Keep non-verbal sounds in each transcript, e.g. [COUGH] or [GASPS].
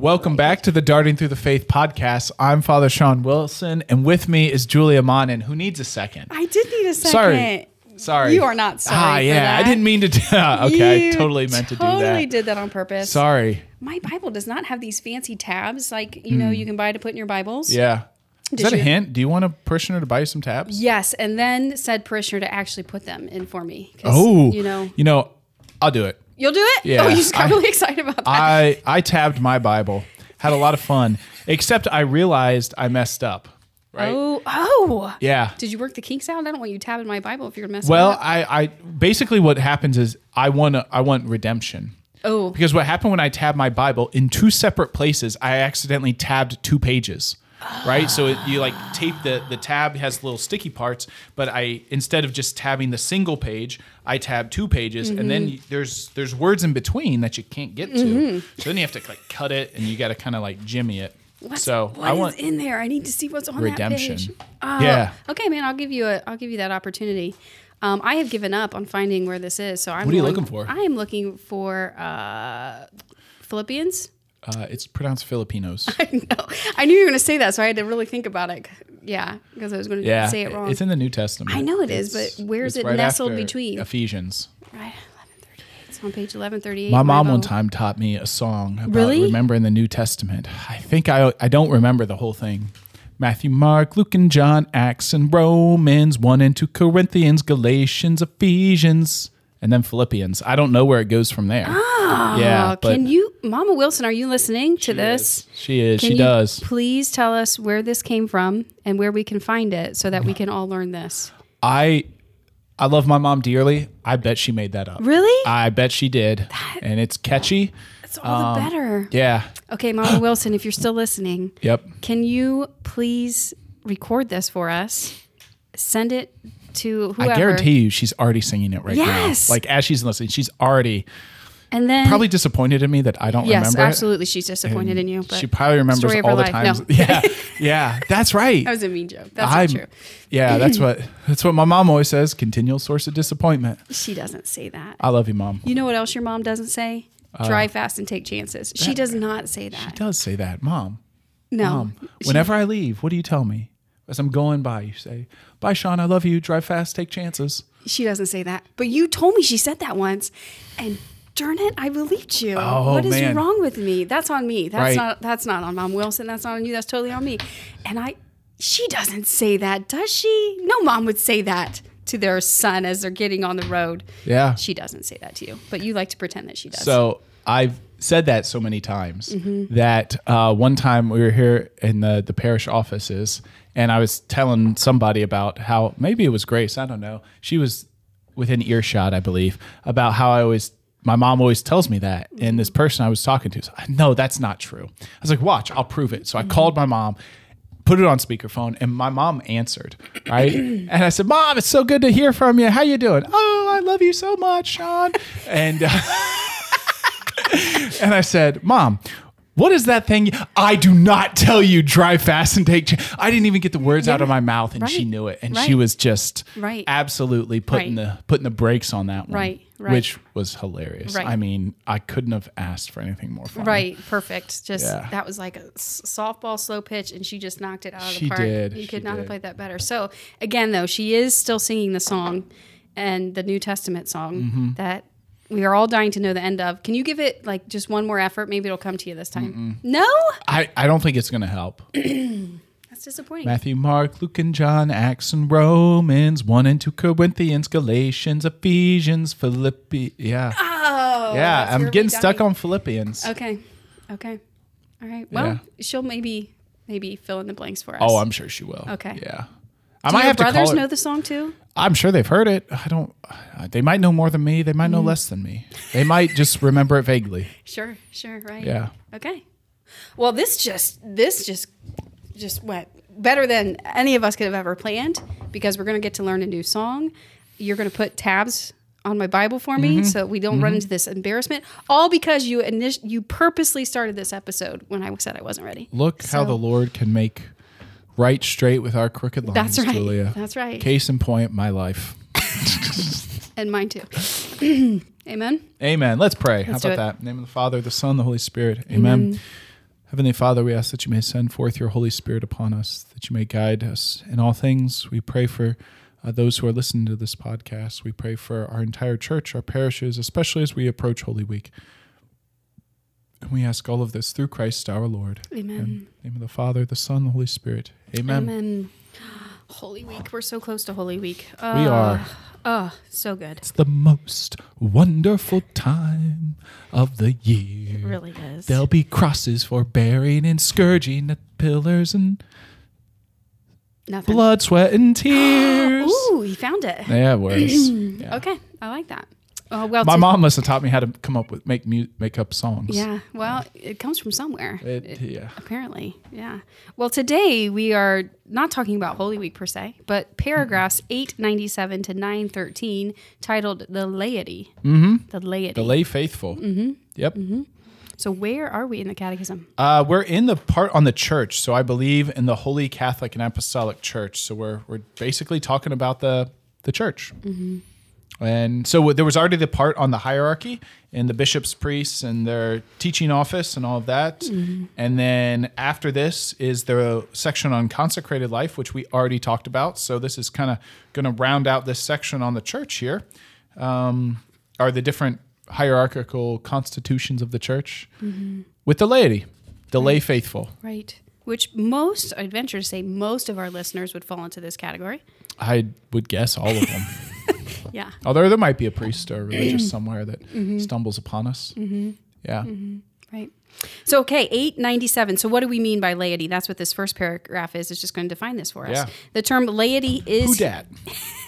Welcome back to the Darting Through the Faith podcast. I'm Father Sean Wilson, and with me is Julia Monin, who needs a second. I did need a second. Sorry. Sorry. You are not sorry. Ah, yeah. I didn't mean to. Do, [LAUGHS] okay, You I totally meant to do that. Totally did that on purpose. Sorry. My Bible does not have these fancy tabs like you know you can buy to put in your Bibles. Hmm. Yeah. Is Did that a hint? Do you want a parishioner to buy you some tabs? Yes, and then said parishioner to actually put them in for me. Oh, you know, you know, I'll do it. You'll do it. Yeah, Oh, you just got I- really excited about that. I I tabbed my Bible, had a lot of fun, except I realized I messed up. Right? Oh, oh. Yeah. Did you work the kinks out? I don't want you tabbing my Bible if you're gonna mess Well, up. I, I basically what happens is I want a, I want redemption. Oh, Because what happened when I tabbed my Bible in two separate places, I accidentally tabbed two pages. Right, so it, you like tape the the tab has little sticky parts, but I instead of just tabbing the single page, I tab two pages, and Mm-hmm. then you- there's there's words in between that you can't get to. So then you have to like cut it, and you got to kind of like jimmy it. what's, so what I want in there? I need to see what's on redemption. that page. Oh, Yeah. Okay, man. I'll give you a. I'll give you that opportunity. Um, I have given up on finding where this is. So I'm. What are you going- looking for? I am looking for uh, Philippians. Uh, it's pronounced Filipinos. [LAUGHS] I know. I knew you were going to say that, so I had to really think about it. Yeah, because I was going to Yeah, say it wrong. It's in the New Testament. I know it is, It's- but where's it nestled after between? Ephesians? right. It's on page eleven thirty-eight. My in mom one time taught me a song about Really? remembering the New Testament. I think I I don't remember the whole thing. Matthew, Mark, Luke, and John, Acts and Romans, one and two Corinthians, Galatians, Ephesians, and then Philippians. I don't know where it goes from there. yeah, Uh, but can you, Mama Wilson? Are you listening to this? she is. Can she you does. Please tell us where this came from and where we can find it so that we can all learn this. I I love my mom dearly. I bet she made that up. Really? I bet she did. and it's catchy. It's all the better. Yeah. Okay, Mama [LAUGHS] Wilson, if you're still listening, Yep. can you please record this for us? Send it to whoever. I guarantee you she's already singing it right Yes. now. Like as she's listening, she's already And then probably disappointed in me that I don't yes, remember. it. absolutely, she's disappointed in you. But She probably remembers all the life. times. No. [LAUGHS] Yeah, [LAUGHS] yeah, that's right. that was a mean joke. That's I'm, not true. yeah, that's what that's what my mom always says. Continual source of disappointment. She doesn't say that. I love you, mom. You know what else your mom doesn't say? Uh, Drive fast and take chances. She does not say that. She does say that, mom. no. Mom, She- whenever I leave, what do you tell me? As I'm going by, you say, "Bye, Sean. I love you. Drive fast. Take chances." She doesn't say that. But you told me she said that once. And darn it, I believed you. Oh, what is man. wrong with me? That's on me. That's Right. not that's not on Mom Wilson. That's not on you. That's totally on me. And I she doesn't say that, does she? No mom would say that to their son as they're getting on the road. Yeah. She doesn't say that to you. But you like to pretend that she does. So I've said that so many times Mm-hmm. that uh, one time we were here in the, the parish offices and I was telling somebody about how maybe it was Grace, I don't know. She was within earshot, I believe, about how I always my mom always tells me that. And this person I was talking to said, No, that's not true. I was like, Watch, I'll prove it. So I called my mom. Put it on speakerphone, and my mom answered. Right, [CLEARS THROAT] and I said, "Mom, it's so good to hear from you. How you doing? Oh, I love you so much, Sean." And uh, [LAUGHS] [LAUGHS] and I said, Mom, what is that thing? I do not tell you drive fast and take. Ch-. I didn't even get the words out of my mouth, and she knew it, and she was just Right. absolutely putting Right. the putting the brakes on that one, Right, right. which was hilarious. Right. I mean, I couldn't have asked for anything more fun. Right, perfect. Just Yeah. that was like a softball slow pitch, and she just knocked it out of She the park. did, You she could not have played that better. So again, though, she is still singing the song and the New Testament song Mm-hmm. that we are all dying to know the end of. Can you give it like just one more effort? Maybe it'll come to you this time. No, I, I don't think it's going to help. [CLEARS THROAT] that's disappointing. Matthew, Mark, Luke, and John, Acts and Romans, 1 and 2 Corinthians, Galatians, Ephesians, Philippi. Yeah. oh, yeah, I'm getting stuck on Philippians. Okay, okay, all right. Well, Yeah. she'll maybe maybe fill in the blanks for us. Oh, I'm sure she will. Okay. Yeah. I Do might your have to call brothers her. know the song too? I'm sure they've heard it. I don't. They might know more than me. They might Mm-hmm. know less than me. They might just remember it vaguely. [LAUGHS] Sure, sure, right. Yeah. Okay. Well, this just this just just went better than any of us could have ever planned because we're going to get to learn a new song. You're going to put tabs on my Bible for me Mm-hmm. so we don't run into this embarrassment. All because you init- you purposely started this episode when I said I wasn't ready. Look how the Lord can make right straight with our crooked lines. That's right. Julia. That's right. Case in point, my life. [LAUGHS] And mine too. [CLEARS THROAT] Amen. Amen. Let's pray. Let's How about that? In the name of the Father, the Son, the Holy Spirit. Amen. Heavenly Father, we ask that you may send forth your Holy Spirit upon us, that you may guide us in all things. We pray for uh, those who are listening to this podcast. We pray for our entire church, our parishes, especially as we approach Holy Week. We ask all of this through Christ our Lord. Amen. In the name of the Father, the Son, the Holy Spirit. Amen. Amen. [GASPS] Holy Week. We're so close to Holy Week. We Uh, are. Oh, so good. It's the most wonderful time of the year. It really is. There'll be crosses for bearing and scourging at pillars and Nothing. blood, sweat, and [GASPS] tears. Ooh, he found it. Yeah, it was. [CLEARS THROAT] Yeah. Okay, I like that. Oh well, My mom must have taught me how to come up with make mu- make up songs. Yeah, well, it comes from somewhere. It, yeah. Apparently, yeah. Well, today we are not talking about Holy Week per se, but paragraphs eight ninety seven to nine thirteen, titled "The Laity." Mm-hmm. The laity. The lay faithful. Mm-hmm. Yep. so where are we in the Catechism? Uh, we're in the part on the church, so I believe in the Holy Catholic and Apostolic Church. So we're we're basically talking about the the church. And so there was already the part on the hierarchy and the bishops, priests, and their teaching office and all of that. And then after this is the section on consecrated life, which we already talked about. So this is kind of going to round out this section on the church here. Um, are the different hierarchical constitutions of the church with the laity, the lay faithful. Right. Which most, I'd venture to say, most of our listeners would fall into this category. I would guess all of them. [LAUGHS] Yeah. Although there might be a priest or religious [CLEARS THROAT] somewhere that mm-hmm. stumbles upon us. Mm-hmm. Yeah. Mm-hmm. Right. So, okay, 897. So, what do we mean by laity? That's what this first paragraph is. It's just going to define this for us. Yeah. The term laity is. Who dat? [LAUGHS]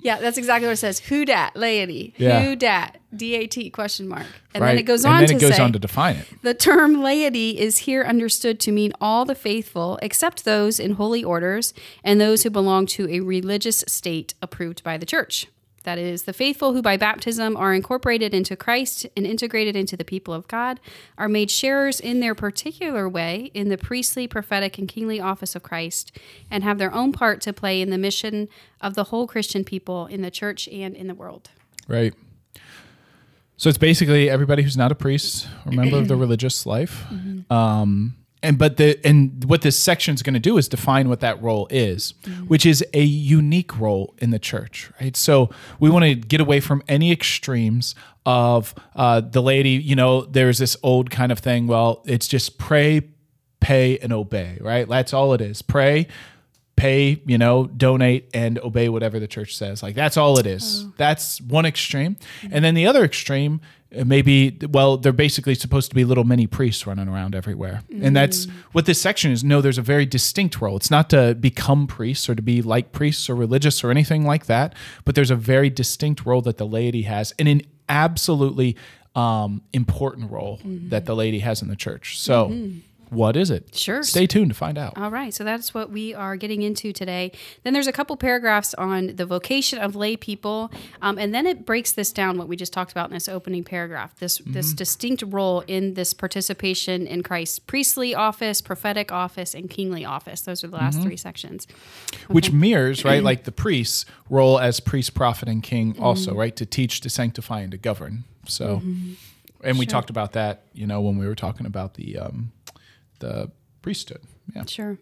Yeah, that's exactly what it says. Who dat? Laity. Yeah. Who dat? D A T question mark. And right. then it goes and on then to it goes say on to define it. the term laity is here understood to mean all the faithful except those in holy orders and those who belong to a religious state approved by the church. That is, the faithful who by baptism are incorporated into Christ and integrated into the people of God are made sharers in their particular way in the priestly, prophetic, and kingly office of Christ and have their own part to play in the mission of the whole Christian people in the church and in the world. Right. So it's basically everybody who's not a priest or member of the [CLEARS THROAT] religious life. Um, and but the and what this section is going to do is define what that role is, which is a unique role in the church, right? So we want to get away from any extremes of uh, the laity. You know, there's this old kind of thing. Well, it's just pray, pay, and obey, right? That's all it is. Pray, pay, you know, donate and obey whatever the church says. Like that's all it is. That's one extreme. And then the other extreme Uh, maybe well they're basically supposed to be little mini priests running around everywhere. And that's mm. what this section is. No, there's a very distinct role. It's not to become priests or to be like priests or religious or anything like that, but there's a very distinct role that the laity has and an absolutely um, important role mm-hmm. that the laity has in the church. So mm-hmm. What is it? Sure. Stay tuned to find out. All right, so that's what we are getting into today. Then there's a couple paragraphs on the vocation of lay people, um, and then it breaks this down. What we just talked about in this opening paragraph, this this distinct role in this participation in Christ's priestly office, prophetic office, and kingly office. Those are the last three sections. which mirrors right [CLEARS THROAT] like the priest's role as priest prophet and king also Mm-hmm. right to teach to sanctify and to govern so and we talked about that you know when we were talking about the um the priesthood yeah Sure.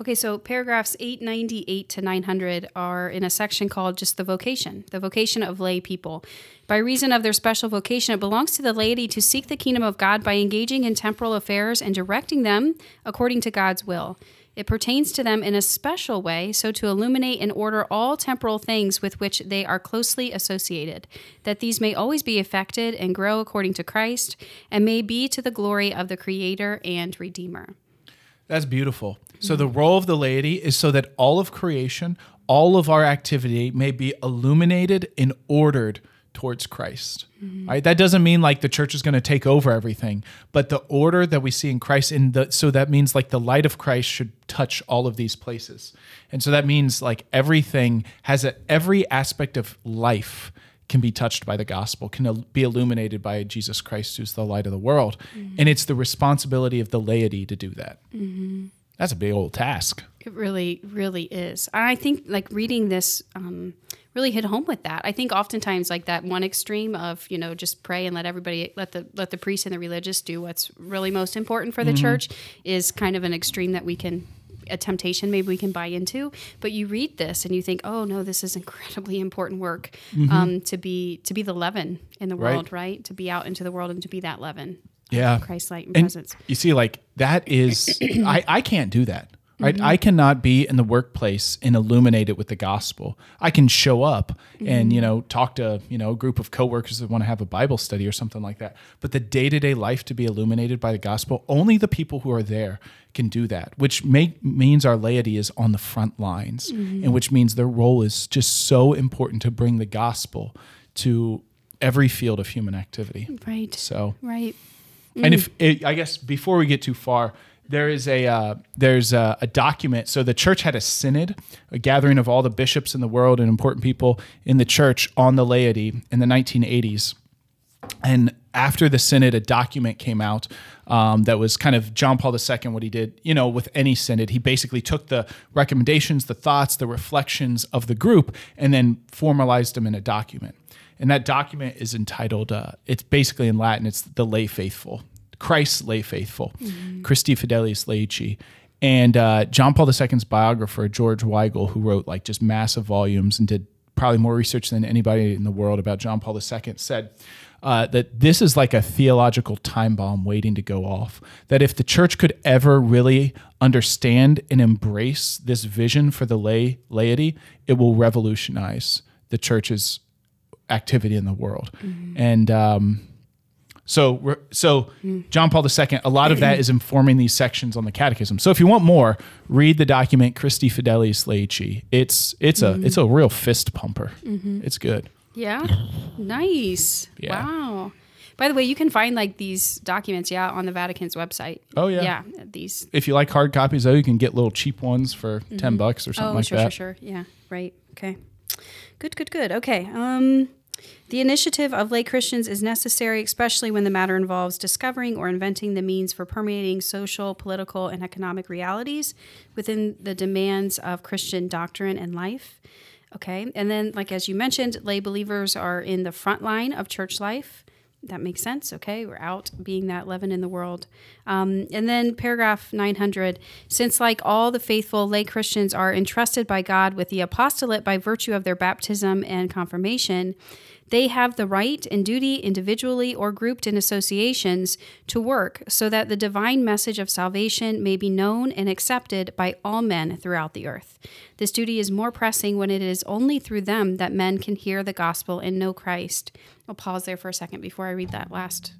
Okay, so paragraphs 898 to 900 are in a section called just the vocation, the vocation of lay people. By reason of their special vocation, it belongs to the laity to seek the kingdom of God by engaging in temporal affairs and directing them according to God's will. It pertains to them in a special way, so to illuminate and order all temporal things with which they are closely associated, that these may always be effected and grow according to Christ, and may be to the glory of the Creator and Redeemer. that's beautiful so the role of the laity is so that all of creation all of our activity may be illuminated and ordered towards Christ. Right? That doesn't mean like the church is going to take over everything, but the order that we see in Christ in the so that means like the light of Christ should touch all of these places. And so that means like everything has a every aspect of life can be touched by the gospel, can be illuminated by Jesus Christ who's the light of the world. And it's the responsibility of the laity to do that. That's a big old task. It really, really is. And I think like reading this, um, really hit home with that. I think oftentimes like that one extreme of you know just pray and let everybody let the let the priest and the religious do what's really most important for the church is kind of an extreme that we can a temptation maybe we can buy into but you read this and you think oh no this is [LAUGHS] incredibly important work um, to be to be the leaven in the Right. world right to be out into the world and to be that leaven Yeah. christ light and, And presence you see, like that is, [CLEARS THROAT] I, I can't do that. Right. Mm-hmm. I cannot be in the workplace and illuminate it with the gospel. I can show up Mm-hmm. and, you know, talk to, you know, a group of coworkers that want to have a Bible study or something like that. But the day to day life to be illuminated by the gospel, only the people who are there can do that, which make, means our laity is on the front lines Mm-hmm. and which means their role is just so important to bring the gospel to every field of human activity. right So, right and if it, I guess before we get too far, there is a uh, there's a, a document. So the church had a synod, a gathering of all the bishops in the world and important people in the church on the laity in the 1980s. And after the synod, a document came out um, that was kind of John Paul II. What he did, you know, with any synod, he basically took the recommendations, the thoughts, the reflections of the group, and then formalized them in a document. And that document is entitled. Uh, it's basically in Latin. It's the lay faithful, Christ's lay faithful, Christifideles Laici. And uh, John Paul II's biographer, George Weigel, who wrote like just massive volumes and did probably more research than anybody in the world about John Paul II, said uh, that this is like a theological time bomb waiting to go off. That if the church could ever really understand and embrace this vision for the lay laity, it will revolutionize the church's activity in the world. And um, so, so John Paul II, a lot of that is informing these sections on the Catechism. So, if you want more, read the document Christifideles Laici. It's it's a it's a real fist pumper. It's good. Yeah. Nice. Yeah. Wow. By the way, you can find like these documents, yeah, on the Vatican's website. Oh, yeah. Yeah. These. If you like hard copies, though, you can get little cheap ones for ten bucks or something Oh, like sure, that. sure, sure. Yeah. Right. Okay. Good, good, good. Okay. Um, the initiative of lay Christians is necessary, especially when the matter involves discovering or inventing the means for permeating social, political, and economic realities within the demands of Christian doctrine and life. Okay. And then, like as you mentioned, lay believers are in the front line of church life. That makes sense. Okay. We're out being that leaven in the world. Um, and then, paragraph 900 since, like all the faithful, lay Christians are entrusted by God with the apostolate by virtue of their baptism and confirmation, they have the right and duty, individually or grouped in associations, to work so that the divine message of salvation may be known and accepted by all men throughout the earth. This duty is more pressing when it is only through them that men can hear the gospel and know Christ. I'll pause there for a second before I read that last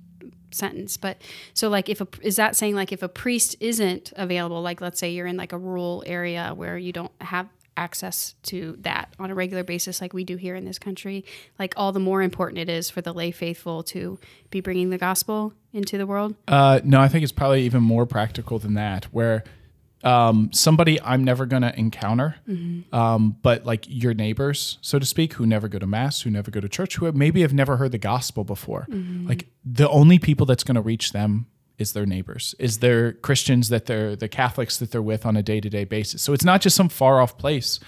sentence but so like if a is that saying like if a priest isn't available like let's say you're in like a rural area where you don't have access to that on a regular basis like we do here in this country. Like all the more important it is for the lay faithful to be bringing the gospel into the world. Uh, no, I think it's probably even more practical than that, where um, somebody I'm never going to encounter, um, but like your neighbors, so to speak, who never go to mass, who never go to church, who maybe have never heard the gospel before. Like the only people that's going to reach them is their neighbors, is their Christians that they're the Catholics that they're with on a day to day basis. So it's not just some far off place.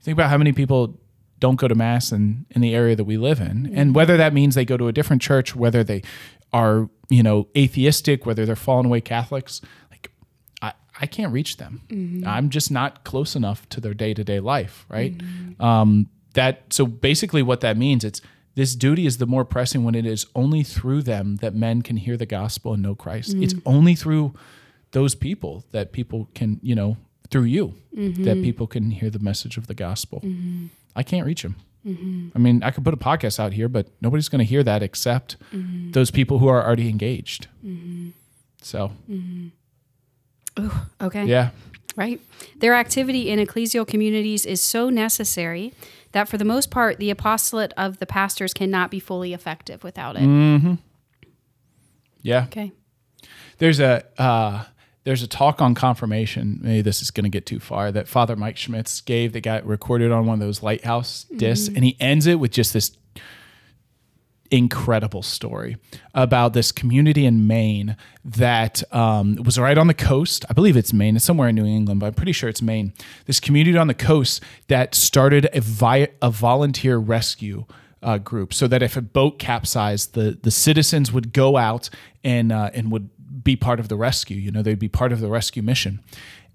Think about how many people don't go to mass in, in the area that we live in. Mm-hmm. And whether that means they go to a different church whether they are you know atheistic whether they're fallen away catholics like i, I can't reach them. Mm-hmm. I'm just not close enough to their day-to-day life right? Mm-hmm. Um, that so basically what that means it's this duty is the more pressing when it is only through them that men can hear the gospel and know christ. It's mm-hmm. only through those people that people can you know through you that mm-hmm. people can hear the message of the gospel. Mm-hmm. I can't reach them. I mean, I could put a podcast out here, but nobody's going to hear that except those people who are already engaged. So, okay. Yeah. right? Their activity in ecclesial communities is so necessary that for the most part, the apostolate of the pastors cannot be fully effective without it. Yeah. Okay. There's a uh, there's a talk on confirmation. Maybe this is going to get too far. That Father Mike Schmitz gave that got recorded on one of those lighthouse discs, and he ends it with just this incredible story about this community in Maine that um, was right on the coast. I believe it's Maine. It's somewhere in New England, but I'm pretty sure it's Maine. This community on the coast that started a, vi- a volunteer rescue uh, group, so that if a boat capsized, the the citizens would go out and uh, and would be part of the rescue. You know, they'd be part of the rescue mission,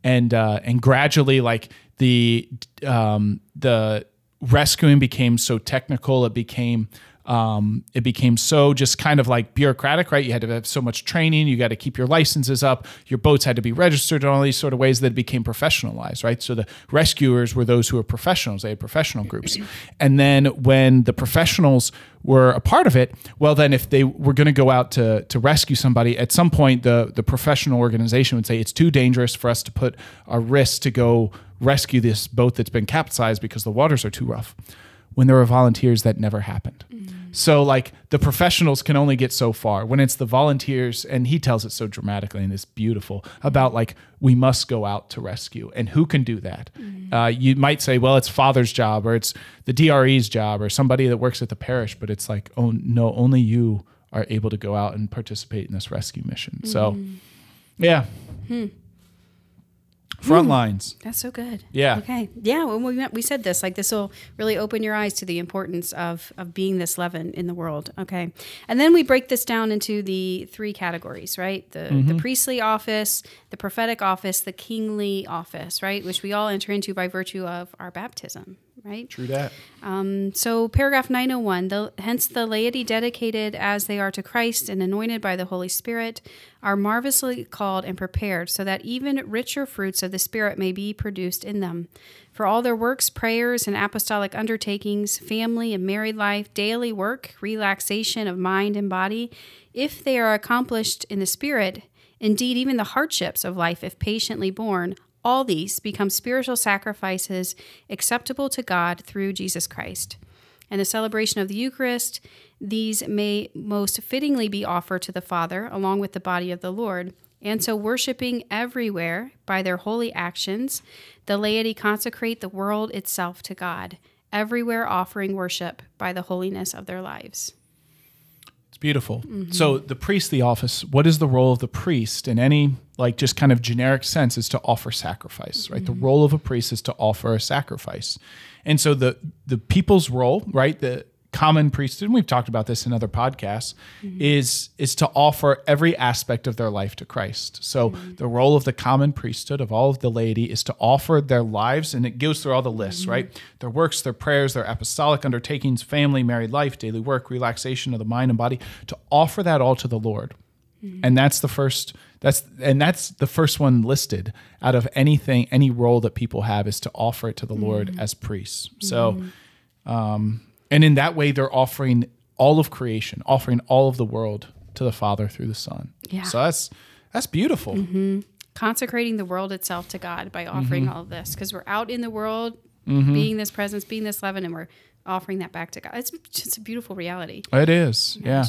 and uh, and gradually, like the um, the rescuing became so technical, it became um, it became so just kind of like bureaucratic, right? You had to have so much training. You got to keep your licenses up. Your boats had to be registered in all these sort of ways that became professionalized, right? So the rescuers were those who were professionals. They had professional groups. And then when the professionals were a part of it, well, then if they were going to go out to, to rescue somebody, at some point the, the professional organization would say, it's too dangerous for us to put a risk to go rescue this boat that's been capsized because the waters are too rough when there were volunteers that never happened. So like the professionals can only get so far. When it's the volunteers, and he tells it so dramatically and it's beautiful about like we must go out to rescue, and who can do that? Mm-hmm. Uh, you might say, well, it's father's job or it's the DRE's job or somebody that works at the parish, but it's like, oh no, only you are able to go out and participate in this rescue mission. So, mm-hmm. yeah. Hmm. Front lines. That's so good. Yeah. Okay. Yeah. When we met, we said this, like this will really open your eyes to the importance of of being this leaven in the world. Okay. And then we break this down into the three categories, right? The Mm-hmm. the priestly office, the prophetic office, the kingly office, right? Which we all enter into by virtue of our baptism, right? True that. Um, so, paragraph 901, the, hence the laity dedicated as they are to Christ and anointed by the Holy Spirit are marvelously called and prepared so that even richer fruits of the Spirit may be produced in them. For all their works, prayers, and apostolic undertakings, family and married life, daily work, relaxation of mind and body, if they are accomplished in the Spirit, indeed, even the hardships of life, if patiently borne, all these become spiritual sacrifices acceptable to God through Jesus Christ. And the celebration of the Eucharist, these may most fittingly be offered to the Father along with the body of the Lord. And so, worshiping everywhere by their holy actions, the laity consecrate the world itself to God, everywhere offering worship by the holiness of their lives. It's beautiful. Mm-hmm. So the priestly office, what is the role of the priest in any like just kind of generic sense is to offer sacrifice, right? The mm-hmm. role of a priest is to offer a sacrifice. And so the the people's role, right? The common priesthood, and we've talked about this in other podcasts, mm-hmm. is is to offer every aspect of their life to Christ. So mm-hmm. the role of the common priesthood of all of the laity is to offer their lives, and it goes through all the lists, right? Their works, their prayers, their apostolic undertakings, family, married life, daily work, relaxation of the mind and body, to offer that all to the Lord. Mm-hmm. And that's the first that's and that's the first one listed out of anything any role that people have is to offer it to the Lord mm-hmm. as priests. Mm-hmm. So um and in that way they're offering all of creation, offering all of the world to the Father through the Son. Yeah. So that's that's beautiful. consecrating the world itself to God by offering Mm-hmm. all of this because we're out in the world, being this presence, being this leaven, and we're offering that back to God. It's just a beautiful reality. It is. Yeah.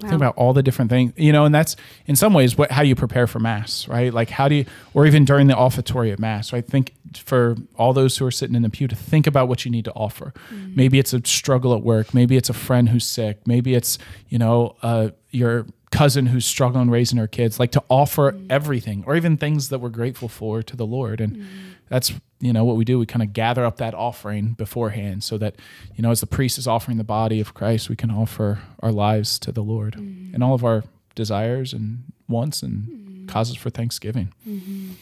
Wow. Think about all the different things, you know, and that's in some ways what how you prepare for mass, right? Like how do you, or even during the offertory of mass, right? Think for all those who are sitting in the pew to think about what you need to offer. Mm-hmm. Maybe it's a struggle at work. Maybe it's a friend who's sick. Maybe it's you know uh, your cousin who's struggling raising her kids. Like to offer mm-hmm. everything, or even things that we're grateful for to the Lord, and mm-hmm. That's you know what we do. We kind of gather up that offering beforehand, so that you know as the priest is offering the body of Christ, we can offer our lives to the Lord mm-hmm. and all of our desires and wants and mm-hmm. causes for thanksgiving. Mm-hmm.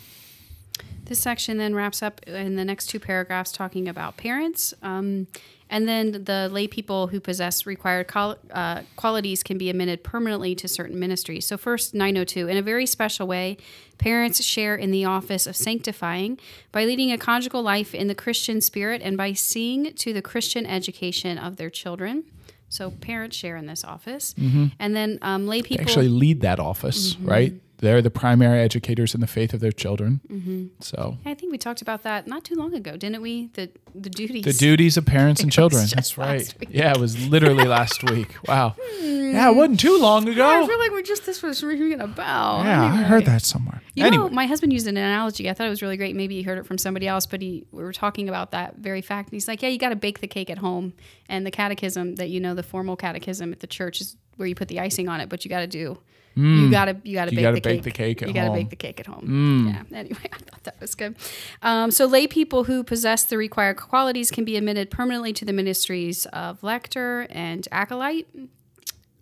This section then wraps up in the next two paragraphs talking about parents. Um, and then the lay people who possess required uh, qualities can be admitted permanently to certain ministries. So, first, 902. In a very special way, parents share in the office of sanctifying by leading a conjugal life in the Christian spirit and by seeing to the Christian education of their children. So, parents share in this office. And then um, lay people. Actually, lead that office, right? They're the primary educators in the faith of their children. Mm-hmm. So I think we talked about that not too long ago, didn't we? The the duties. the duties of parents and [LAUGHS] children. That's right. Yeah, it was literally [LAUGHS] last week. Wow. Hmm. Yeah, it wasn't too long ago. I feel like we just this was ringing a bell. Yeah, I heard that somewhere. You Anyway. know, my husband used an analogy. I thought it was really great. Maybe he heard it from somebody else, but he we were talking about that very fact. And he's like, "Yeah, you got to bake the cake at home, and the catechism that you know, the formal catechism at the church is where you put the icing on it, but you got to do." You gotta, you gotta You bake, gotta the, bake cake. the cake you gotta bake the cake at home. Yeah. [LAUGHS] Anyway, I thought that was good. Um, so, lay people who possess the required qualities can be admitted permanently to the ministries of lector and acolyte.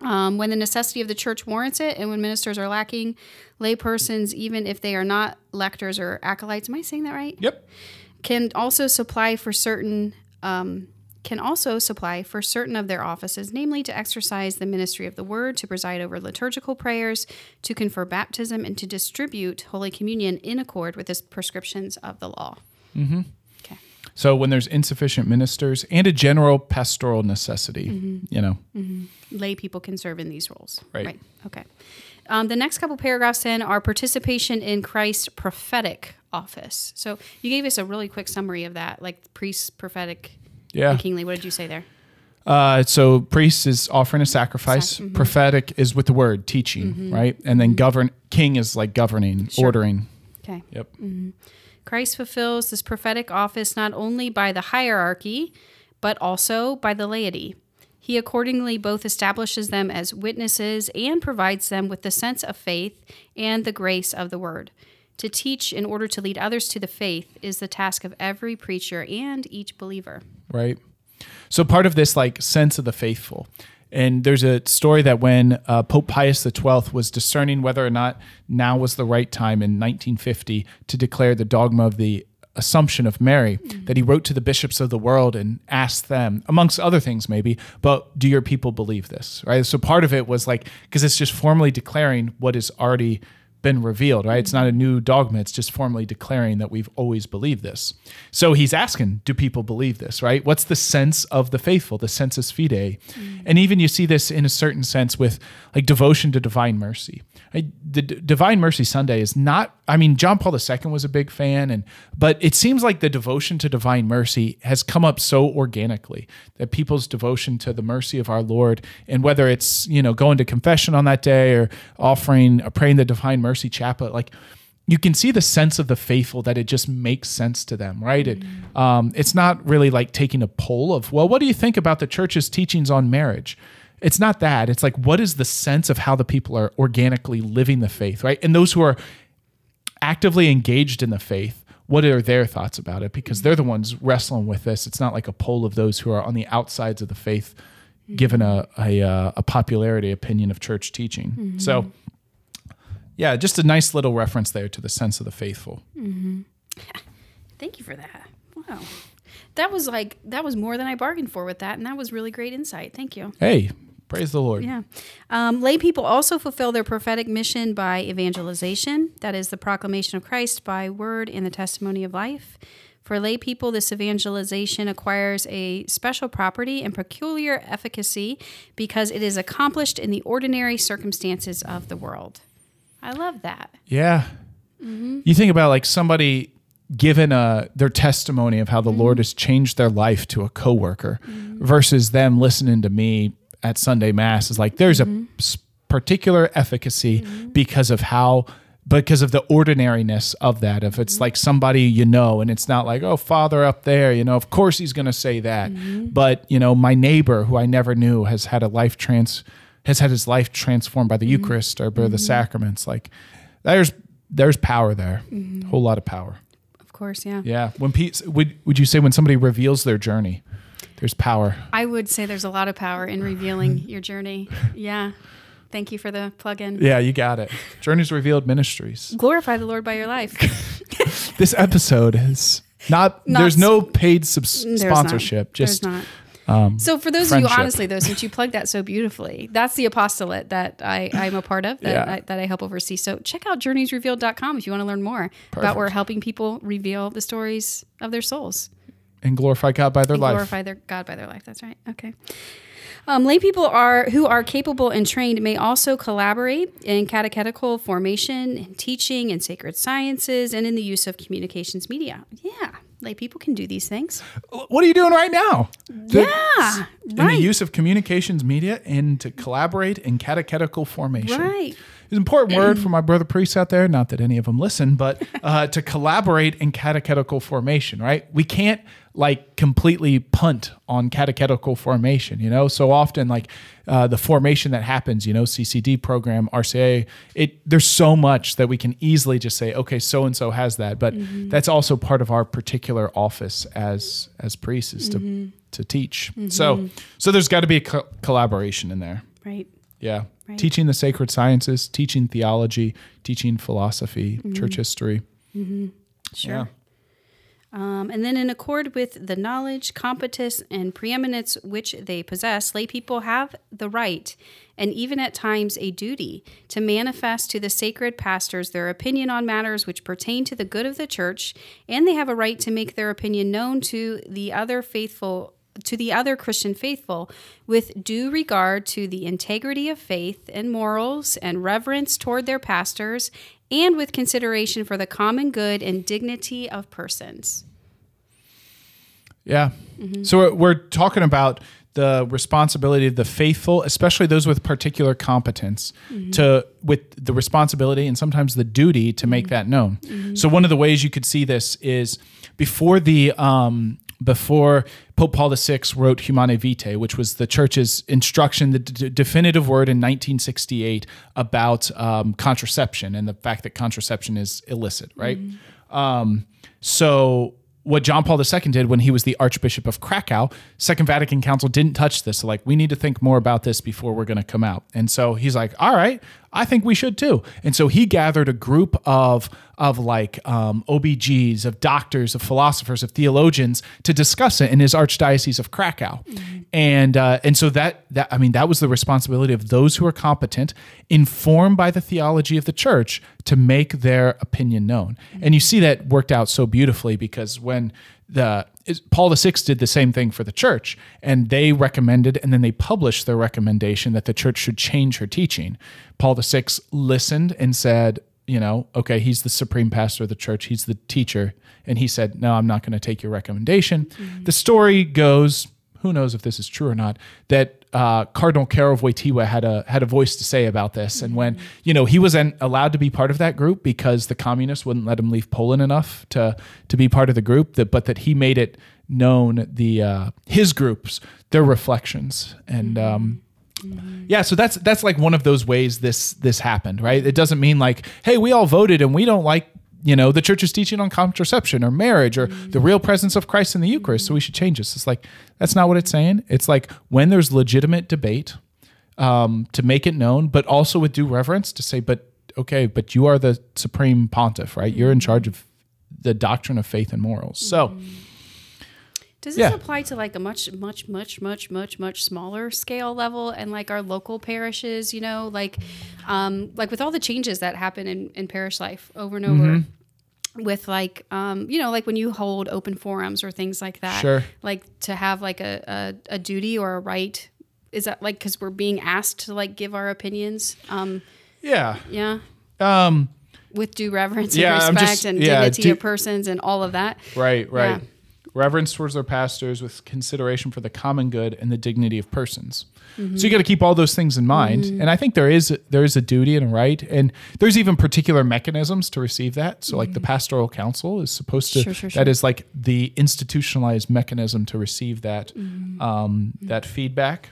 Um, when the necessity of the church warrants it, and when ministers are lacking, lay persons, even if they are not lectors or acolytes, am I saying that right? Yep. Can also supply for certain. Um, can also supply for certain of their offices, namely to exercise the ministry of the word, to preside over liturgical prayers, to confer baptism, and to distribute Holy Communion in accord with the prescriptions of the law. Mm-hmm. Okay. So when there's insufficient ministers and a general pastoral necessity, Mm-hmm. you know, lay people can serve in these roles. Right. Okay. Um, the next couple paragraphs then are participation in Christ's prophetic office. So you gave us a really quick summary of that, like priest, prophetic, yeah. and kingly. What did you say there? Uh, so priest is offering a sacrifice. Sac- mhm. Prophetic is with the word teaching, right? And then govern. King is like governing, Sure. ordering. Okay. Yep. Mm-hmm. Christ fulfills this prophetic office not only by the hierarchy, but also by the laity. He accordingly both establishes them as witnesses and provides them with the sense of faith and the grace of the word. To teach in order to lead others to the faith is the task of every preacher and each believer. right? So part of this like sense of the faithful. And there's a story that when uh, Pope Pius XII was discerning whether or not now was the right time in 1950 to declare the dogma of the Assumption of Mary, that he wrote to the bishops of the world and asked them, amongst other things, maybe, but do your people believe this? Right. So part of it was like, because it's just formally declaring what is already been revealed, right? It's mm-hmm. not a new dogma. It's just formally declaring that we've always believed this. So he's asking, do people believe this, right? What's the sense of the faithful, the sensus fidei? Mm. And even you see this in a certain sense with like devotion to divine mercy. Right? The D- Divine Mercy Sunday is not, I mean, John Paul II was a big fan, and but it seems like the devotion to divine mercy has come up so organically that people's devotion to the mercy of our Lord, and whether it's, you know, going to confession on that day or offering, or praying the divine mercy chaplet, like you can see the sense of the faithful that it just makes sense to them, right? It, um, it's not really like taking a poll of, well, what do you think about the church's teachings on marriage? It's not that. It's like, what is the sense of how the people are organically living the faith, right? And those who are actively engaged in the faith, what are their thoughts about it? Because they're the ones wrestling with this. It's not like a poll of those who are on the outsides of the faith, given a a, uh, a popularity opinion of church teaching. So, yeah, just a nice little reference there to the sense of the faithful. Thank you for that. Wow. That was like that was more than I bargained for with that, and that was really great insight. Thank you. Hey, praise the Lord. Yeah. Um, lay people also fulfill their prophetic mission by evangelization, that is, the proclamation of Christ by word and the testimony of life. For lay people, this evangelization acquires a special property and peculiar efficacy because it is accomplished in the ordinary circumstances of the world. I love that. Yeah. Mm-hmm. You think about like somebody given a their testimony of how the Lord mm-hmm. has changed their life to a coworker mm-hmm. versus them listening to me at Sunday mass is like there's a particular efficacy because of how because of the ordinariness of that. If it's like somebody you know and it's not like oh father up there you know of course he's going to say that. But you know my neighbor who I never knew has had a life trans has had his life transformed by the mm-hmm. Eucharist or by the mm-hmm. sacraments like there's there's power there a whole lot of power Of course, yeah. yeah when pe- would would you say when somebody reveals their journey there's power I would say there's a lot of power in revealing [LAUGHS] your journey. Yeah. Thank you for the plug in. yeah you got it journeys revealed ministries Glorify the Lord by your life. [LAUGHS] this episode is not, Not there's no paid sub- There's sponsorship not. just There's not. Um, So for those friendship. of you, honestly, though, since you plugged that so beautifully, that's the apostolate that I, I'm a part of, that, Yeah. I, that I help oversee. So check out journeysrevealed.com if you want to learn more about Perfect. where helping people reveal the stories of their souls and glorify God by their and life glorify their God by their life. That's right. Okay. Um, lay people are who are capable and trained may also collaborate in catechetical formation, in teaching, in sacred sciences, and in the use of communications media. Yeah, lay people can do these things. what are you doing right now The- Yeah, in the use of communications media and to collaborate in catechetical formation Right. It's an important word for my brother priests out there. Not that any of them listen, but [LAUGHS] uh, to collaborate in catechetical formation. Right? We can't like completely punt on catechetical formation. You know, so often like uh, the formation that happens. You know, CCD program, RCIA. It there's so much that we can easily just say, okay, so and so has that, but mm-hmm. that's also part of our particular office as as priests is to mm-hmm. to teach. Mm-hmm. So so there's got to be a co- collaboration in there. Right. Yeah. Right. Teaching the sacred sciences, teaching theology, teaching philosophy, church history. Sure. Um, and then, in accord with the knowledge, competence, and preeminence which they possess, lay people have the right, and even at times a duty, to manifest to the sacred pastors their opinion on matters which pertain to the good of the church, and they have a right to make their opinion known to the other faithful to the other Christian faithful with due regard to the integrity of faith and morals and reverence toward their pastors and with consideration for the common good and dignity of persons. Yeah. Mm-hmm. So we're, talking about the responsibility of the faithful, especially those with particular competence, mm-hmm. to with the responsibility and sometimes the duty to make mm-hmm. that known. So one of the ways you could see this is before the um, before Pope Paul VI wrote Humanae Vitae, which was the church's instruction, the d- definitive word in 1968 about um, contraception and the fact that contraception is illicit, right? Um, so what John Paul II did when he was the Archbishop of Krakow, Second Vatican Council didn't touch this. So like, we need to think more about this before we're going to come out. And so he's like, all right, I think we should too. And so he gathered a group of of like um, OBGs, of doctors, of philosophers, of theologians to discuss it in his archdiocese of Krakow. And uh, and so that that I mean that was the responsibility of those who are competent, informed by the theology of the church, to make their opinion known. And you see that worked out so beautifully because when the Paul VI did the same thing for the church, and they recommended, and then they published their recommendation that the church should change her teaching. Paul VI listened and said, you know, okay, he's the supreme pastor of the church, he's the teacher, and he said, no, I'm not going to take your recommendation. The story goes, who knows if this is true or not, that uh, Cardinal Caro of Wojtyła had a had a voice to say about this, and when you know he wasn't allowed to be part of that group because the communists wouldn't let him leave Poland enough to to be part of the group, that but that he made it known the uh, his groups their reflections and. Um, Mm-hmm. yeah, so that's that's like one of those ways this this happened, right? It doesn't mean like, hey, we all voted and we don't like you know the church's teaching on contraception or marriage or the mm-hmm. real presence of Christ in the Eucharist, so we should change this. It's like that's not what it's saying. It's like when there's legitimate debate, um, to make it known, but also with due reverence to say, but okay, but you are the supreme pontiff, right? You're in charge mm-hmm. of the doctrine of faith and morals. So Does this Yeah. apply to like a much, much, much, much, much, much smaller scale level and like our local parishes? You know, like, um, like with all the changes that happen in, in parish life over and over. Mm-hmm. With like, um, you know, like when you hold open forums or things like that, Sure. like to have like a, a, a duty or a right. Is that like because we're being asked to like give our opinions? Um, yeah, yeah, um, with due reverence Yeah, and respect just- and yeah, dignity do- of persons and all of that. Right, right. Yeah. Reverence towards their pastors with consideration for the common good and the dignity of persons. Mm-hmm. So you got to keep all those things in mind. And I think there is there is a duty and a right, and there's even particular mechanisms to receive that. So like the pastoral council is supposed to Mm-hmm. Sure, sure, sure. is like the institutionalized mechanism to receive that Mm-hmm. um, that feedback.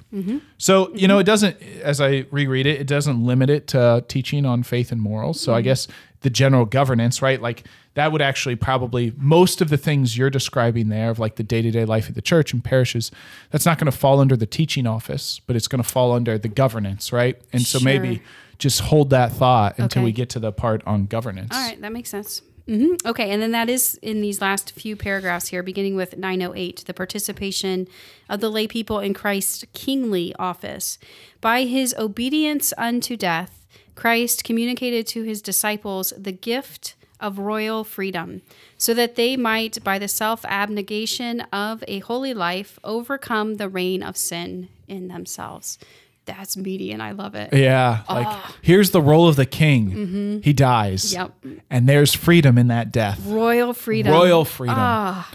So you know it doesn't as I reread it, it doesn't limit it to teaching on faith and morals. So I Mm-hmm. guess the general governance, right? Like that would actually probably most of the things you're describing there of like the day-to-day life of the church and parishes that's not going to fall under the teaching office but it's going to fall under the governance right and so Sure. maybe just hold that thought until Okay. we get to the part on governance All right, that makes sense. hmm Okay, and then that is in these last few paragraphs here, beginning with 908, the participation of the lay people in Christ's kingly office. By his obedience unto death, Christ communicated to his disciples the gift of royal freedom, so that they might, by the self abnegation of a holy life, overcome the reign of sin in themselves. That's meaty, and I love it. yeah like here's the role of the king he dies Yep. and there's freedom in that death Royal freedom. royal freedom Ah.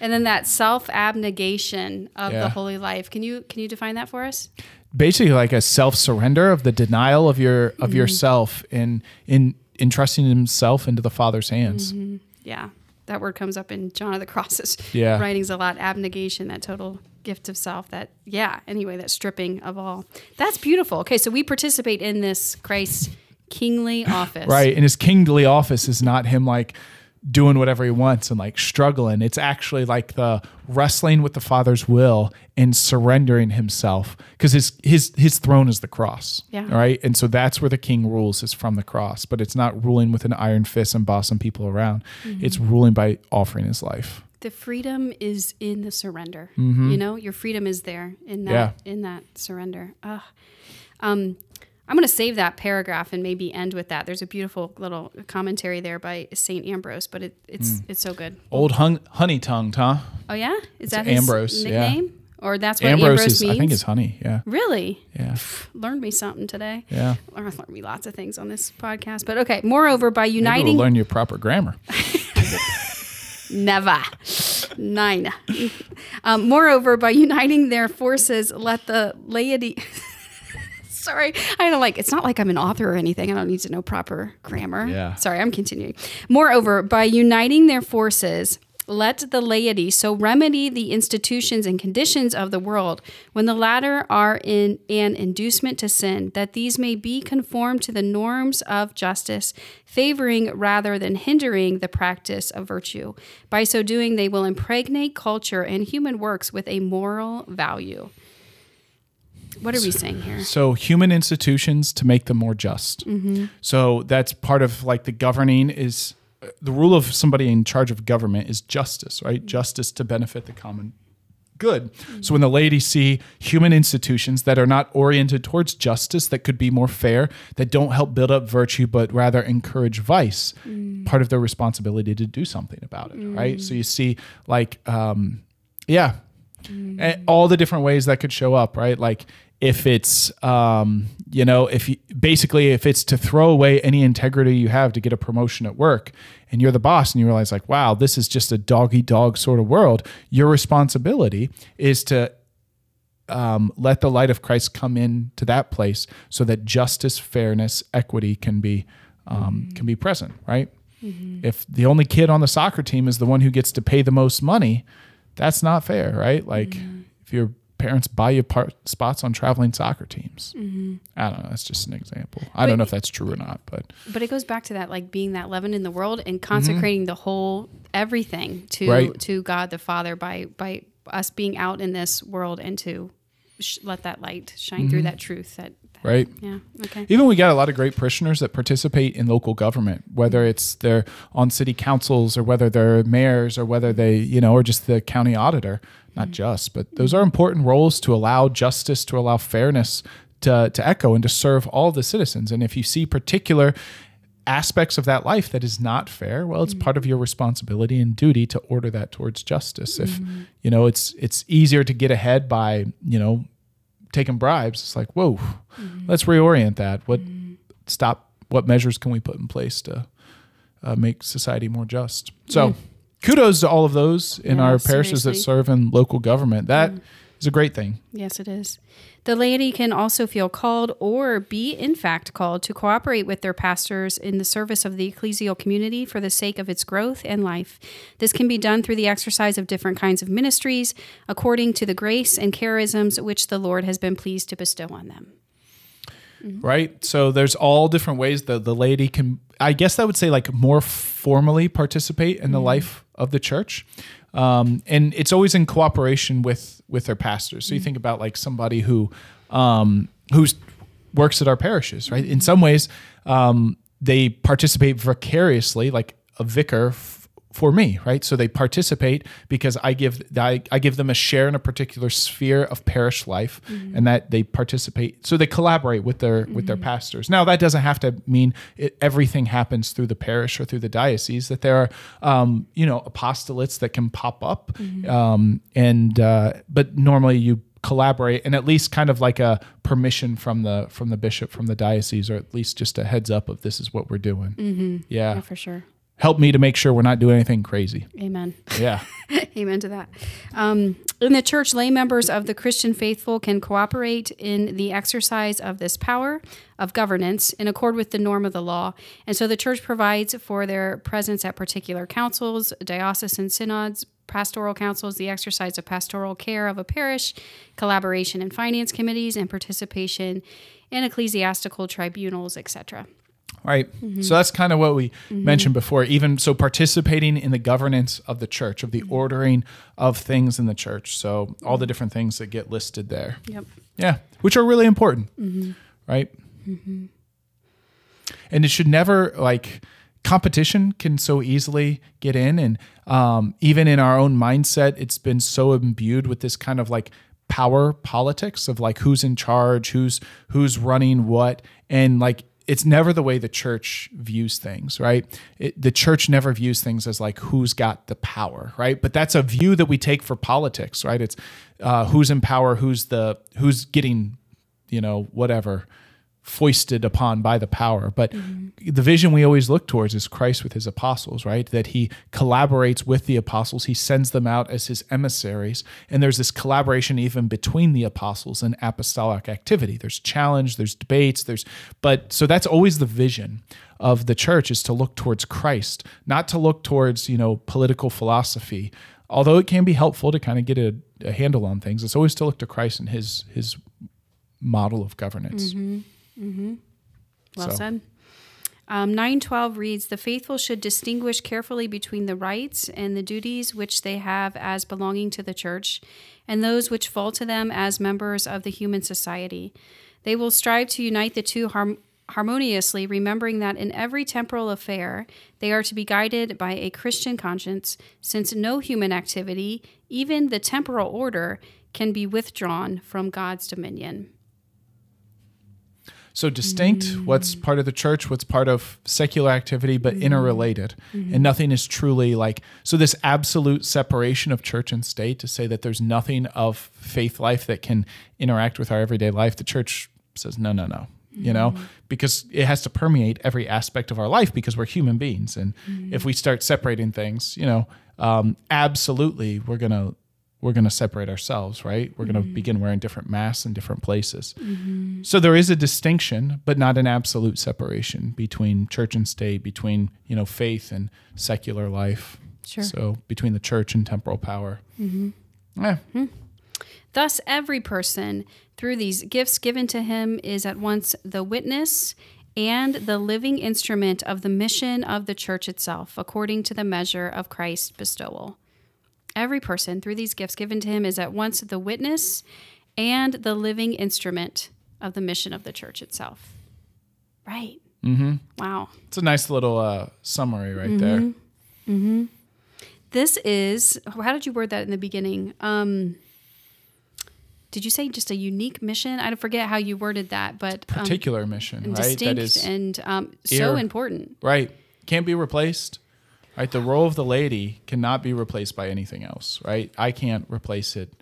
And then that self abnegation of Yeah. the holy life. Can you can you define that for us? Basically like a self surrender of the denial of your of mm-hmm. yourself and in entrusting himself into the Father's hands. Mm-hmm. Yeah. That word comes up in John of the Cross's [LAUGHS] Yeah. writings a lot. Abnegation, that total gift of self. That yeah. Anyway, that stripping of all. That's beautiful. Okay, so we participate in this Christ kingly [LAUGHS] office. Right. And his kingly office is not him like doing whatever he wants and like struggling. It's actually like the wrestling with the Father's will and surrendering himself because his his his throne is the cross. Yeah. Right. And so that's where the king rules is from the cross, but it's not ruling with an iron fist and bossing people around. It's ruling by offering his life. The freedom is in the surrender. You know, your freedom is there in that in that surrender. Ugh. Um, I'm going to save that paragraph and maybe end with that. There's a beautiful little commentary there by Saint Ambrose, but it, it's it's so good. Old hun- honey tongued, huh? Oh yeah, is that his Ambrose, yeah. nickname, or that's what Ambrose, Ambrose, is means? I think is honey. Yeah. really Yeah. learned me something today. Yeah. Or I've learned me lots of things on this podcast, but okay. Moreover, by Maybe uniting, we'll learn your proper grammar. [LAUGHS] [LAUGHS] Never. Nine. [LAUGHS] Um, moreover, by uniting their forces, let the laity. Sorry, I don't like. It's not like I'm an author or anything. I don't need to know proper grammar. Yeah. Sorry, I'm continuing. Moreover, by uniting their forces, let the laity so remedy the institutions and conditions of the world when the latter are in an inducement to sin, that these may be conformed to the norms of justice, favoring rather than hindering the practice of virtue. By so doing, they will impregnate culture and human works with a moral value. What are we saying here? So human institutions to make them more just. Mm-hmm. So that's part of like the governing is uh, the rule of somebody in charge of government is justice, right? Mm-hmm. Justice to benefit the common good. So mm-hmm. when the laity see human institutions that are not oriented towards justice, that could be more fair, that don't help build up virtue, but rather encourage vice, mm. part of their responsibility to do something about it, right? Mm. So you see, like, um, yeah, and all the different ways that could show up, right? Like if it's, um, you know, if you, basically if it's to throw away any integrity you have to get a promotion at work, and you're the boss, and you realize like, wow, this is just a doggy dog sort of world. Your responsibility is to um, let the light of Christ come into that place, so that justice, fairness, equity can be um, can be present, right? If the only kid on the soccer team is the one who gets to pay the most money, that's not fair, right? Like mm-hmm. if your parents buy you part, spots on traveling soccer teams, mm-hmm. I don't know. That's just an example. I don't know if that's true or not, but But it goes back to that, like being that leaven in the world and consecrating mm-hmm. the whole everything to Right. to God the Father by by us being out in this world and to sh- let that light shine through that truth. That- right. yeah, okay, Even we got a lot of great parishioners that participate in local government, whether it's they're on city councils or whether they're mayors or whether they, you know, or just the county auditor. Not mm-hmm. just, but those are important roles to allow justice, to allow fairness to, to echo and to serve all the citizens. And if you see particular aspects of that life that is not fair, well, it's mm-hmm. part of your responsibility and duty to order that towards justice. If mm-hmm. you know it's it's easier to get ahead by, you know, taking bribes, it's like, whoa, mm-hmm. let's reorient that. What mm-hmm. stop? What measures can we put in place to uh, make society more just? So, kudos to all of those in Yeah, our parishes that serve in local government. That mm. Is a great thing. yes, it is. The laity can also feel called or be, in fact, called to cooperate with their pastors in the service of the ecclesial community for the sake of its growth and life. This can be done through the exercise of different kinds of ministries according to the grace and charisms which the Lord has been pleased to bestow on them. Mm-hmm. right? So there's all different ways that the laity can, I guess I would say, like more formally participate in the mm-hmm. life of the church. Um, and it's always in cooperation with with their pastors. So you think about like somebody who um, who's works at our parishes, right? In some ways, um, they participate vicariously, like a vicar for me, right? So they participate because I give I, I give them a share in a particular sphere of parish life, and that they participate. So they collaborate with their with their pastors. Now that doesn't have to mean it, everything happens through the parish or through the diocese. That there are um, you know apostolates that can pop up, um, and uh, but normally you collaborate and at least kind of like a permission from the from the bishop from the diocese or at least just a heads up of this is what we're doing yeah Yeah, for sure. Help me to make sure we're not doing anything crazy. Amen. Yeah. [LAUGHS] Amen to that. Um, in the church, lay members of the Christian faithful can cooperate in the exercise of this power of governance in accord with the norm of the law. And so the church provides for their presence at particular councils, diocesan synods, pastoral councils, the exercise of pastoral care of a parish, collaboration in finance committees, and participation in ecclesiastical tribunals, etc. Right. Mm-hmm. So that's kind of what we mm-hmm. mentioned before. Even so, participating in the governance of the church, of the mm-hmm. ordering of things in the church. So all the different things that get listed there. Yep. Yeah, which are really important, right? And it should never like competition can so easily get in, and um, even in our own mindset, it's been so imbued with this kind of like power politics of like who's in charge, who's who's running what, and like it's never the way the church views things, right? It, the church never views things as like who's got the power, right? But that's a view that we take for politics, right? It's uh, who's in power, who's the who's getting, you know, whatever foisted upon by the power. But mm-hmm. the vision we always look towards is Christ with his apostles, right? That he collaborates with the apostles, he sends them out as his emissaries. And there's this collaboration even between the apostles and apostolic activity. There's challenge, there's debates, there's, but so that's always the vision of the church is to look towards Christ, not to look towards, you know, political philosophy. Although it can be helpful to kind of get a, a handle on things, it's always to look to Christ and his his model of governance. Mm-hmm. Well So- said. Um, 912 reads The faithful should distinguish carefully between the rights and the duties which they have as belonging to the church and those which fall to them as members of the human society. They will strive to unite the two harm- harmoniously, remembering that in every temporal affair they are to be guided by a Christian conscience, since no human activity, even the temporal order, can be withdrawn from God's dominion. So distinct, what's mm. part of the church, what's part of secular activity, but mm-hmm. interrelated. Mm-hmm. And nothing is truly like, so this absolute separation of church and state to say that there's nothing of faith life that can interact with our everyday life, the church says, no, no, no. You know, mm-hmm. because it has to permeate every aspect of our life because we're human beings. And if we start separating things, you know, um, absolutely we're going to we're going to separate ourselves, right? We're going to mm-hmm. begin wearing different masks in different places. Mm-hmm. So there is a distinction, but not an absolute separation between church and state, between you know faith and secular life. Sure. So between the church and temporal power. Yeah. Thus, every person, through these gifts given to him, is at once the witness and the living instrument of the mission of the church itself, according to the measure of Christ's bestowal. Every person, through these gifts given to him, is at once the witness and the living instrument of the mission of the church itself. Right. Mm-hmm. Wow. It's a nice little uh, summary right there. Mm-hmm. This is, how did you word that in the beginning? Um, did you say just a unique mission? I forget how you worded that, but um, Particular mission, right? distinct that is and um, so important. right. Can't be replaced. Right. The role of the laity cannot be replaced by anything else. Right. I can't replace it.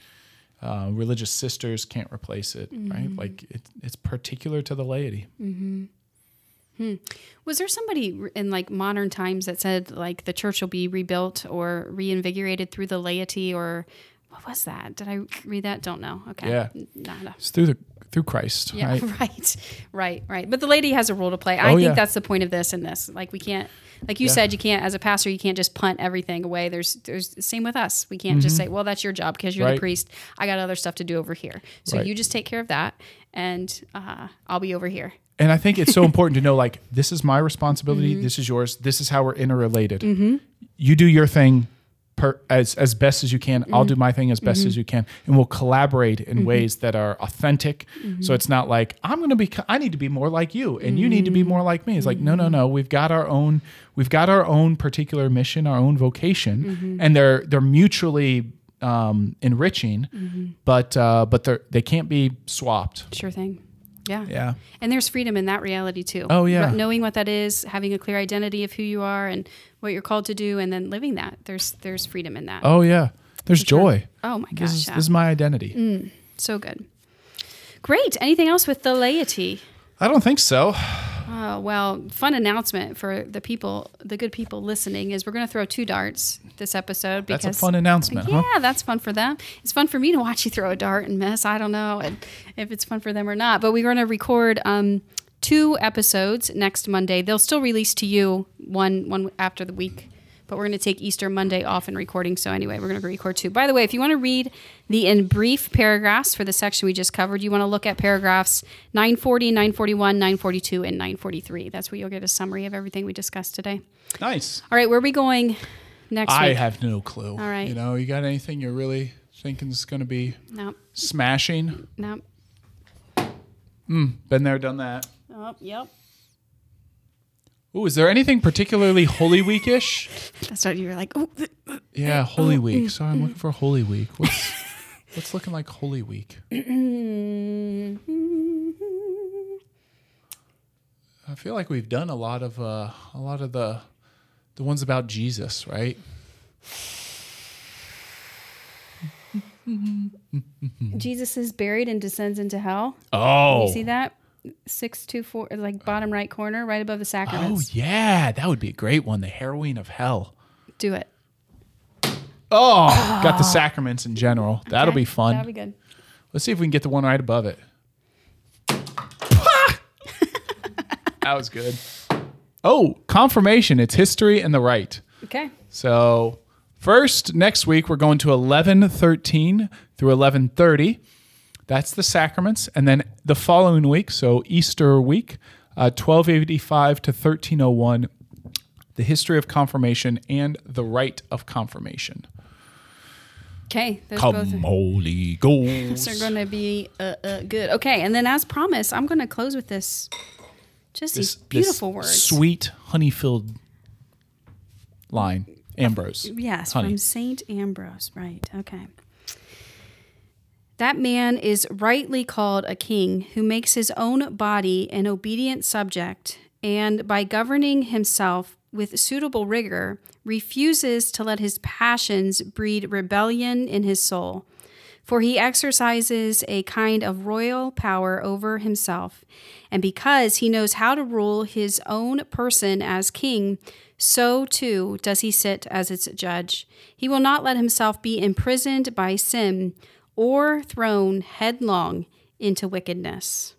Uh, religious sisters can't replace it. Right. Mm-hmm. Like it, it's particular to the laity. Mm-hmm. Hmm. Was there somebody in like modern times that said like the church will be rebuilt or reinvigorated through the laity or what was that? Did I read that? Don't know. Okay. Yeah. N- Nada. It's through the through Christ. Yeah, [LAUGHS] Right. right, right, right. But the laity has a role to play. I Oh, think yeah. that's the point of this and this. Like we can't, like you Yeah. said, you can't as a pastor, you can't just punt everything away. There's, there's same with us. We can't just say, well, that's your job because you're the Mm-hmm. Priest. I got other stuff to do over here. So Right. you just take care of that, and uh, I'll be over here. And I think it's so [LAUGHS] important to know like this is my responsibility, Mm-hmm. this is yours, this is how we're interrelated. You do your thing per, as as best as you can. I'll Mm-hmm. do my thing as best as you can, and we'll collaborate in ways that are authentic. Mm-hmm. So it's not like I'm going to be. I need to be more like you, and you need to be more like me. It's like no, no, no. We've got our own. We've got our own particular mission, our own vocation, Mm-hmm. and they're they're mutually um, enriching, Mm-hmm. but uh, but they they can't be swapped. Sure thing. Yeah. Yeah. And there's freedom in that reality too. Oh, yeah. But knowing what that is, having a clear identity of who you are and what you're called to do, and then living that. There's there's freedom in that. Oh yeah. There's joy. Oh my gosh. This is, yeah. this is my identity. So good. Great. Anything else with the laity? I don't think so. Oh, well, fun announcement for the people, the good people listening is we're going to throw two darts this episode because That's a fun announcement, yeah, huh? that's fun for them. It's fun for me to watch you throw a dart and miss. I don't know if it's fun for them or not. But we're going to record um, two episodes next Monday. They'll still release to you one one after the week. But we're going to take Easter Monday off in recording. So anyway, we're going to record two. By the way, if you want to read the in brief paragraphs for the section we just covered, you want to look at paragraphs 940, 941, 942, and 943. That's where you'll get a summary of everything we discussed today. Nice. All right, where are we going next I week? have no clue. All right. You know, you got anything you're really thinking is going to be no, smashing? no. Hmm, been there, done that. Oh, yep. Ooh, is there anything particularly Holy Weekish? That's what you were like. Oh, Yeah, Holy Week. Sorry, I'm looking for Holy Week. What's [LAUGHS] what's looking like Holy Week? I feel like we've done a lot of uh, a lot of the the ones about Jesus, right? Jesus is buried and descends into hell. Oh, You see that? Six two four, like uh, bottom rite corner, right above the sacraments. oh yeah, that would be a great one. The harrowing of hell. Do it. Oh, [SIGHS] got the sacraments in general. That'll Okay, be fun. That'll be good. Let's see if we can get the one right above it. [LAUGHS] that was good. Oh, confirmation. It's history and the right. Okay. So first, next week we're going to eleven thirteen through eleven thirty. That's the sacraments, and then the following week, so Easter week, uh, twelve eighty five to thirteen oh one, the history of confirmation and the rite of confirmation. Okay. Those Come, both Holy [LAUGHS] those Ghost. are going to be uh, uh, good. Okay. And then, as promised, I'm going to close with this. Just This- these beautiful words. Sweet honey filled line. Ambrose. Yes, honey. from Saint Ambrose. Right. Okay. That man is rightly called a king who makes his own body an obedient subject and by governing himself with suitable rigor refuses to let his passions breed rebellion in his soul. For he exercises a kind of royal power over himself, and because he knows how to rule his own person as king, so too does he sit as its judge. He will not let himself be imprisoned by sin or thrown headlong into wickedness.